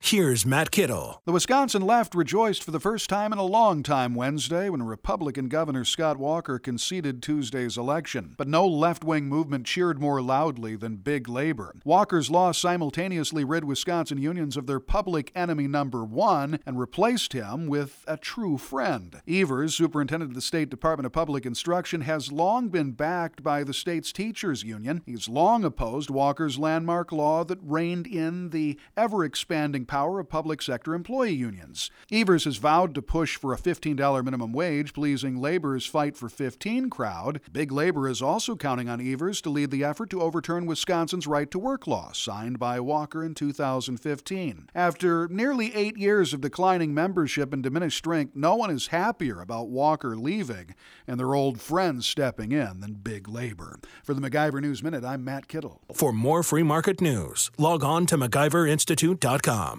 Here's Matt Kittle. The Wisconsin left rejoiced for the first time in a long time Wednesday when Republican Governor Scott Walker conceded Tuesday's election. But no left wing movement cheered more loudly than big labor. Walker's loss simultaneously rid Wisconsin unions of their public enemy number one and replaced him with a true friend. Evers, superintendent of the State Department of Public Instruction, has long been backed by the state's teachers union. He's long opposed Walker's landmark law that reined in the ever expanding power of public sector employee unions. Evers has vowed to push for a $15 minimum wage, pleasing labor's fight for 15 crowd. Big Labor is also counting on Evers to lead the effort to overturn Wisconsin's right to work law, signed by Walker in 2015. After nearly eight years of declining membership and diminished strength, no one is happier about Walker leaving and their old friends stepping in than Big Labor. For the MacIver News Minute, I'm Matt Kittle. For more free market news, log on to MacIverInstitute.com.